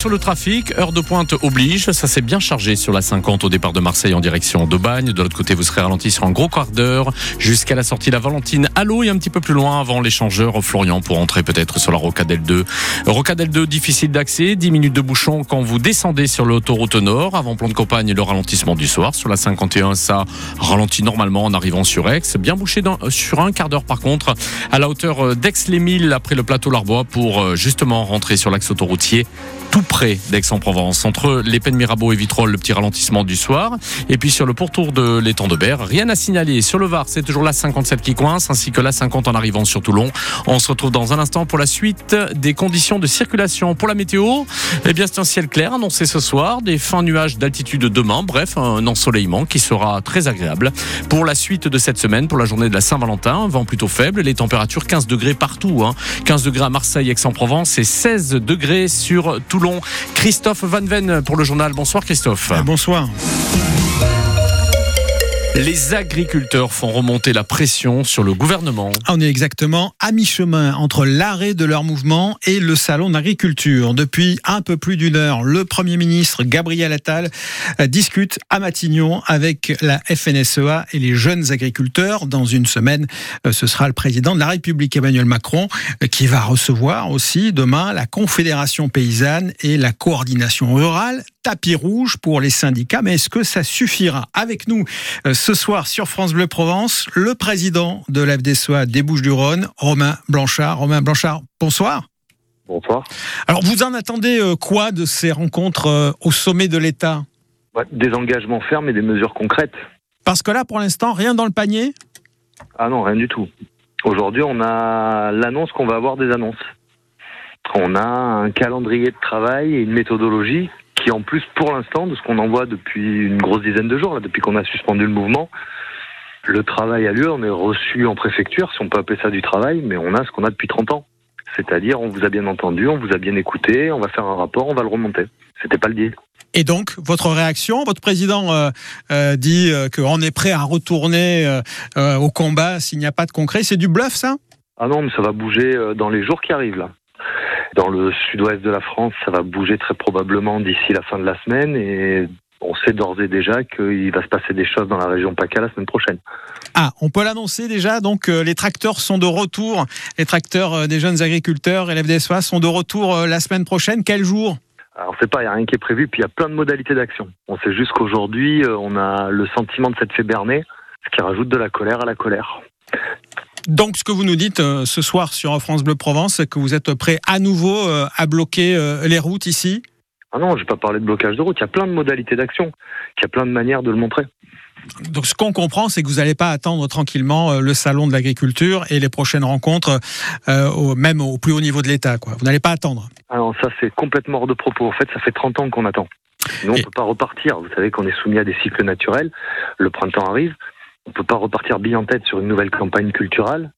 Sur le trafic, heure de pointe oblige, ça s'est bien chargé sur la 50 au départ de Marseille en direction d'Aubagne. De l'autre côté, vous serez ralenti sur un gros quart d'heure jusqu'à la sortie de la Valentine à l'eau et un petit peu plus loin avant l'échangeur Florian pour entrer peut-être sur la Rocadelle 2. Rocadelle 2, difficile d'accès, 10 minutes de bouchon quand vous descendez sur l'autoroute nord. Avant plan de campagne, le ralentissement du soir. Sur la 51, ça ralentit normalement en arrivant sur Aix. Bien bouché sur un quart d'heure par contre à la hauteur d'Aix-les-Milles après le plateau Larbois pour euh, justement rentrer sur l'axe autoroutier tout près d'Aix-en-Provence. Entre les Pennes Mirabeau et Vitrolles, le petit ralentissement du soir. Et puis sur le pourtour de l'étang de Berre, rien à signaler. Sur le Var, c'est toujours la 57 qui coince, ainsi que la 50 en arrivant sur Toulon. On se retrouve dans un instant pour la suite des conditions de circulation. Pour la météo, eh bien, c'est un ciel clair annoncé ce soir, des fins nuages d'altitude demain. Bref, un ensoleillement qui sera très agréable. Pour la suite de cette semaine, pour la journée de la Saint-Valentin, vent plutôt faible, les températures 15 degrés partout. Hein. 15 degrés à Marseille, Aix-en-Provence et 16 degrés sur Toulon. Christophe Van Ven pour le journal. Bonsoir Christophe. Bonsoir. Les agriculteurs font remonter la pression sur le gouvernement. On est exactement à mi-chemin entre l'arrêt de leur mouvement et le salon d'agriculture. Depuis un peu plus d'une heure, le Premier ministre Gabriel Attal discute à Matignon avec la FNSEA et les jeunes agriculteurs. Dans une semaine, ce sera le président de la République Emmanuel Macron qui va recevoir aussi demain la Confédération paysanne et la coordination rurale tapis rouge pour les syndicats. Mais est-ce que ça suffira? Avec nous euh, ce soir sur France Bleu Provence, le président de l'FDSOA des Bouches-du-Rhône, Romain Blanchard. Romain Blanchard, bonsoir. Bonsoir. Alors vous en attendez euh, quoi de ces rencontres euh, au sommet de l'État? Des engagements fermes et des mesures concrètes. Parce que là, pour l'instant, rien dans le panier? Ah non, rien du tout. Aujourd'hui, on a l'annonce qu'on va avoir des annonces. On a un calendrier de travail et une méthodologie qui en plus, pour l'instant, de ce qu'on envoie depuis une grosse dizaine de jours, là, depuis qu'on a suspendu le mouvement, le travail a lieu, on est reçu en préfecture, si on peut appeler ça du travail, mais on a ce qu'on a depuis 30 ans. C'est-à-dire, on vous a bien entendu, on vous a bien écouté, on va faire un rapport, on va le remonter. C'était pas le deal. Et donc, votre réaction Votre président euh, euh, dit euh, qu'on est prêt à retourner au combat s'il n'y a pas de concret. C'est du bluff, ça? Ah non, mais ça va bouger dans les jours qui arrivent, là. Dans le sud-ouest de la France, ça va bouger très probablement d'ici la fin de la semaine et on sait d'ores et déjà qu'il va se passer des choses dans la région PACA la semaine prochaine. Ah, on peut l'annoncer déjà. Donc, euh, les tracteurs sont de retour. Les tracteurs euh, des jeunes agriculteurs et l'FDSOA sont de retour euh, la semaine prochaine. Quel jour? Alors, on sait pas, il n'y a rien qui est prévu, puis il y a plein de modalités d'action. On sait juste qu'aujourd'hui, on a le sentiment de s'être fait berner, ce qui rajoute de la colère à la colère. Donc, ce que vous nous dites euh, ce soir sur France Bleu Provence, c'est que vous êtes prêt à nouveau euh, à bloquer euh, les routes ici? Ah non, je vais pas parler de blocage de route, il y a plein de modalités d'action, il y a plein de manières de le montrer. Donc, ce qu'on comprend, c'est que vous n'allez pas attendre tranquillement le salon de l'agriculture et les prochaines rencontres, au, même au plus haut niveau de l'État. Vous n'allez pas attendre. Alors ça, c'est complètement hors de propos. En fait, ça fait 30 ans qu'on attend. Nous, on Et- peut pas repartir. Vous savez qu'on est soumis à des cycles naturels. Le printemps arrive. On peut pas repartir bille en tête sur une nouvelle campagne culturelle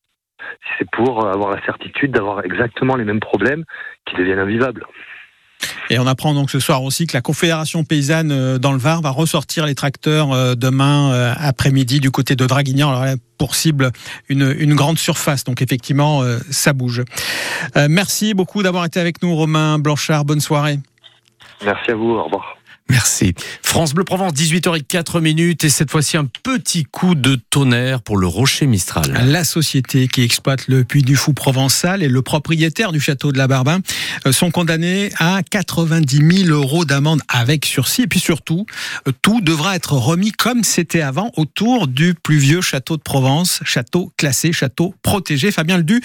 si c'est pour avoir la certitude d'avoir exactement les mêmes problèmes qui deviennent invivables. Et on apprend donc ce soir aussi que la Confédération paysanne euh, dans le Var va ressortir les tracteurs euh, demain euh, après-midi du côté de Draguignan. Alors là, pour cible une, une grande surface. Donc effectivement, ça bouge. Euh, merci beaucoup d'avoir été avec nous, Romain Blanchard. Bonne soirée. Merci à vous. Au revoir. Merci. France Bleu Provence, 18h04 minutes et cette fois-ci un petit coup de tonnerre pour le Rocher Mistral. La société qui exploite le Puy du Fou provençal et le propriétaire du château de la Barbin euh, sont condamnés à 90 000 euros d'amende avec sursis. Et puis surtout, euh, tout devra être remis comme c'était avant autour du plus vieux château de Provence, château classé, château protégé. Fabien Ledu,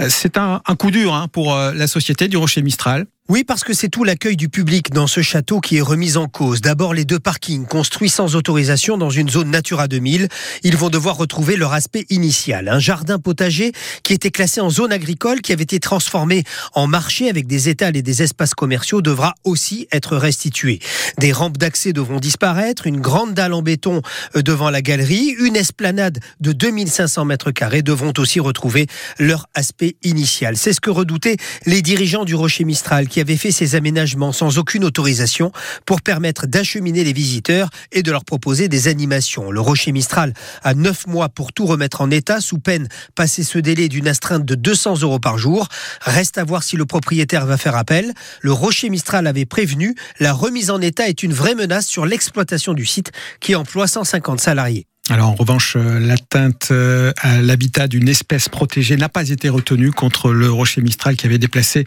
euh, c'est un, coup dur hein, pour la société du Rocher Mistral. Oui, parce que c'est tout l'accueil du public dans ce château qui est remis en cause. D'abord, les deux parkings construits sans autorisation dans une zone Natura 2000. Ils vont devoir retrouver leur aspect initial. Un jardin potager qui était classé en zone agricole, qui avait été transformé en marché avec des étals et des espaces commerciaux, devra aussi être restitué. Des rampes d'accès devront disparaître, une grande dalle en béton euh, devant la galerie, une esplanade de 2500 mètres carrés devront aussi retrouver leur aspect initial. C'est ce que redoutaient les dirigeants du Rocher Mistral qui avaient fait ces aménagements sans aucune autorisation pour permettre d'acheminer les visiteurs et de leur proposer des animations. Le Rocher Mistral a neuf mois pour tout remettre en état sous peine passer ce délai d'une astreinte de 200 euros par jour. Reste à voir si le propriétaire va faire appel. Le Rocher Mistral avait prévenu, la remise en état est une vraie menace sur l'exploitation du site qui emploie 150 salariés. Alors en revanche, euh, l'atteinte euh, à l'habitat d'une espèce protégée n'a pas été retenue contre le rocher Mistral qui avait déplacé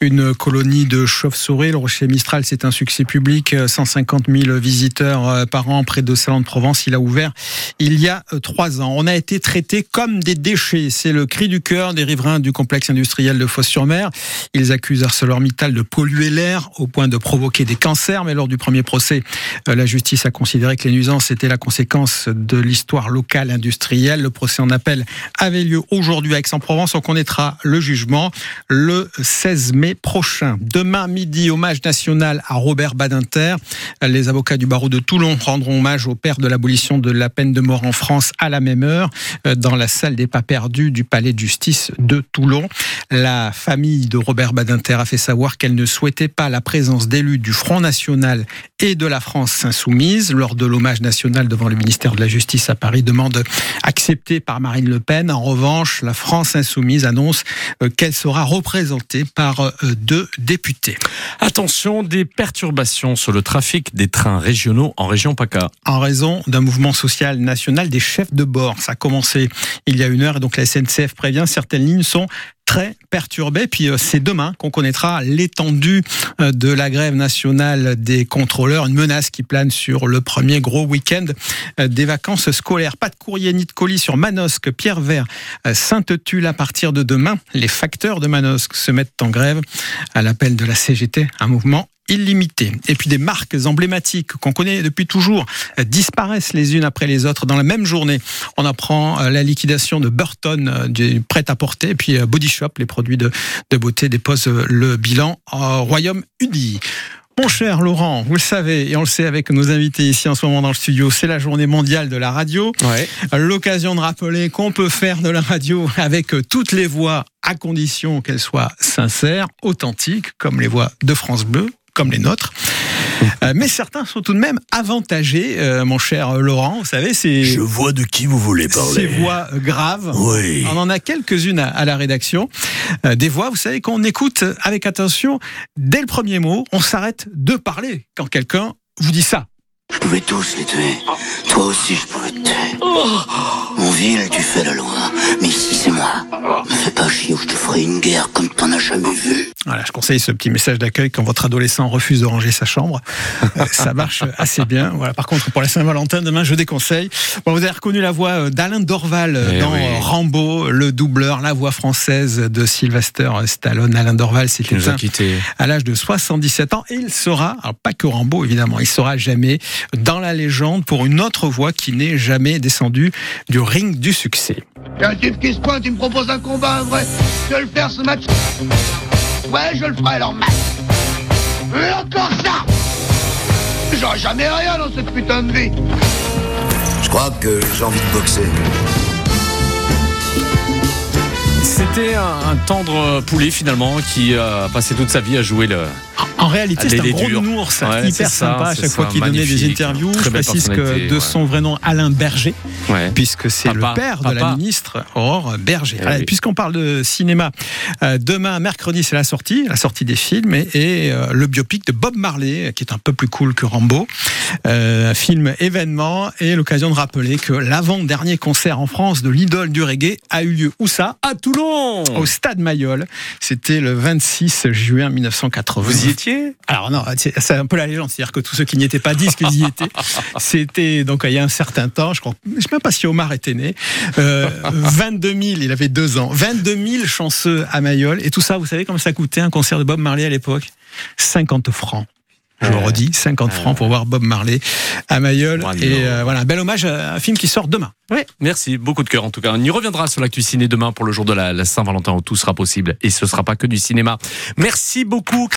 une colonie de chauves-souris. Le rocher Mistral, c'est un succès public, 150 euh, 000 visiteurs par an près de Salon de Provence. Il a ouvert il y a trois ans. On a été traité comme des déchets. C'est le cri du cœur des riverains du complexe industriel de Fos-sur-Mer. Ils accusent ArcelorMittal de polluer l'air au point de provoquer des cancers. Mais lors du premier procès, la justice a considéré que les nuisances étaient la conséquence de l'histoire locale industrielle. Le procès en appel avait lieu aujourd'hui à Aix-en-Provence. On connaîtra le jugement le 16 mai prochain. Demain midi, hommage national à Robert Badinter. Les avocats du barreau de Toulon rendront hommage au père de l'abolition de la peine de mort en France à la même heure dans la salle des pas perdus du palais de justice de Toulon. La famille de Robert Badinter a fait savoir qu'elle ne souhaitait pas la présence d'élus du Front National et de la France insoumise lors de l'hommage national devant le ministère de la Justice à Paris, demande acceptée par Marine Le Pen. En revanche, la France insoumise annonce euh, qu'elle sera représentée par euh, deux députés. Attention, des perturbations sur le trafic des trains régionaux en région PACA. En raison d'un mouvement social national des chefs de bord. Ça a commencé il y a une heure et donc la SNCF prévient certaines lignes sont très perturbé. Puis euh, c'est demain qu'on connaîtra l'étendue euh, de la grève nationale des contrôleurs, une menace qui plane sur le premier gros week-end euh, des vacances scolaires. Pas de courrier ni de colis sur Manosque, Pierre-Vert, Sainte-Tulle à partir de demain. Les facteurs de Manosque se mettent en grève à l'appel de la CGT, un mouvement illimité. Et puis des marques emblématiques qu'on connaît depuis toujours disparaissent les unes après les autres dans la même journée. On apprend la liquidation de Burton du prêt-à-porter et puis Body Shop, les produits de, de beauté, déposent le bilan au Royaume-Uni. Mon cher Laurent, vous le savez, et on le sait avec nos invités ici en ce moment dans le studio, c'est la journée mondiale de la radio. Ouais. L'occasion de rappeler qu'on peut faire de la radio avec toutes les voix à condition qu'elles soient sincères, authentiques, comme les voix de France Bleu, comme les nôtres. Euh, mais certains sont tout de même avantagés, euh, mon cher Laurent. Vous savez, c'est. Je vois de qui vous voulez parler. Ces voix graves. Oui. On en a quelques-unes à, à, la rédaction. Euh, des voix, vous savez, qu'on écoute avec attention. Dès le premier mot, on s'arrête de parler quand quelqu'un vous dit ça. Je pouvais tous les tuer. Toi aussi, je pouvais te tuer. Mon ville, tu fais le loin. Mais ici, c'est moi. Me fais pas chier ou je te une guerre comme t'en as jamais vu. Voilà, je conseille ce petit message d'accueil quand votre adolescent refuse de ranger sa chambre. Euh, ça marche assez bien. Voilà. Par contre, pour la Saint-Valentin, demain, je déconseille. Bon, vous avez reconnu la voix d'Alain Dorval Eh dans oui. Rambo, le doubleur, la voix française de Sylvester Stallone. Alain Dorval, a quittés. à l'âge de 77 ans et il sera, alors pas que Rambo évidemment, il sera jamais dans la légende pour une autre voix qui n'est jamais descendue du ring du succès. Y'a un type qui se pointe, il me propose un combat, un vrai. Je vais le faire ce match. Ouais, je le ferai alors, match. Et encore ça J'aurai jamais rien dans cette putain de vie. Je crois que j'ai envie de boxer. C'était un, un tendre poulet finalement qui a passé toute sa vie à jouer le. En réalité, c'est un gros nounours, Ouais, hyper ça, sympa à chaque fois qu'il donnait des interviews. Je précise que de ouais. son vrai nom, Alain Berger, Ouais. puisque c'est le Papa, père de la papa. ministre Aurore Berger. Eh oui. Puisqu'on parle de cinéma, euh, demain, mercredi, c'est la sortie, la sortie des films et, et, euh, le biopic de Bob Marley, qui est un peu plus cool que Rambo. Euh, un film événement et l'occasion de rappeler que l'avant-dernier concert en France de l'idole du reggae a eu lieu où ça? À Toulon Au Stade Mayol. C'était le 26 juin 1980. Vous y étiez? Alors non, c'est un peu la légende, c'est-à-dire que tous ceux qui n'y étaient pas disent qu'ils y étaient. C'était donc il y a un certain temps, je crois, je sais même pas si Omar était né. Euh, 22 000, il avait deux ans. 22 000 chanceux à Mayol et tout ça, vous savez combien ça coûtait un concert de Bob Marley à l'époque? 50 francs. Je le redis, 50 francs pour voir Bob Marley à Mayol. Et euh, voilà, un bel hommage à un film qui sort demain. Oui, merci, beaucoup de cœur en tout cas. On y reviendra sur l'actu ciné demain pour le jour de la, la Saint-Valentin où tout sera possible et ce sera pas que du cinéma. Merci beaucoup.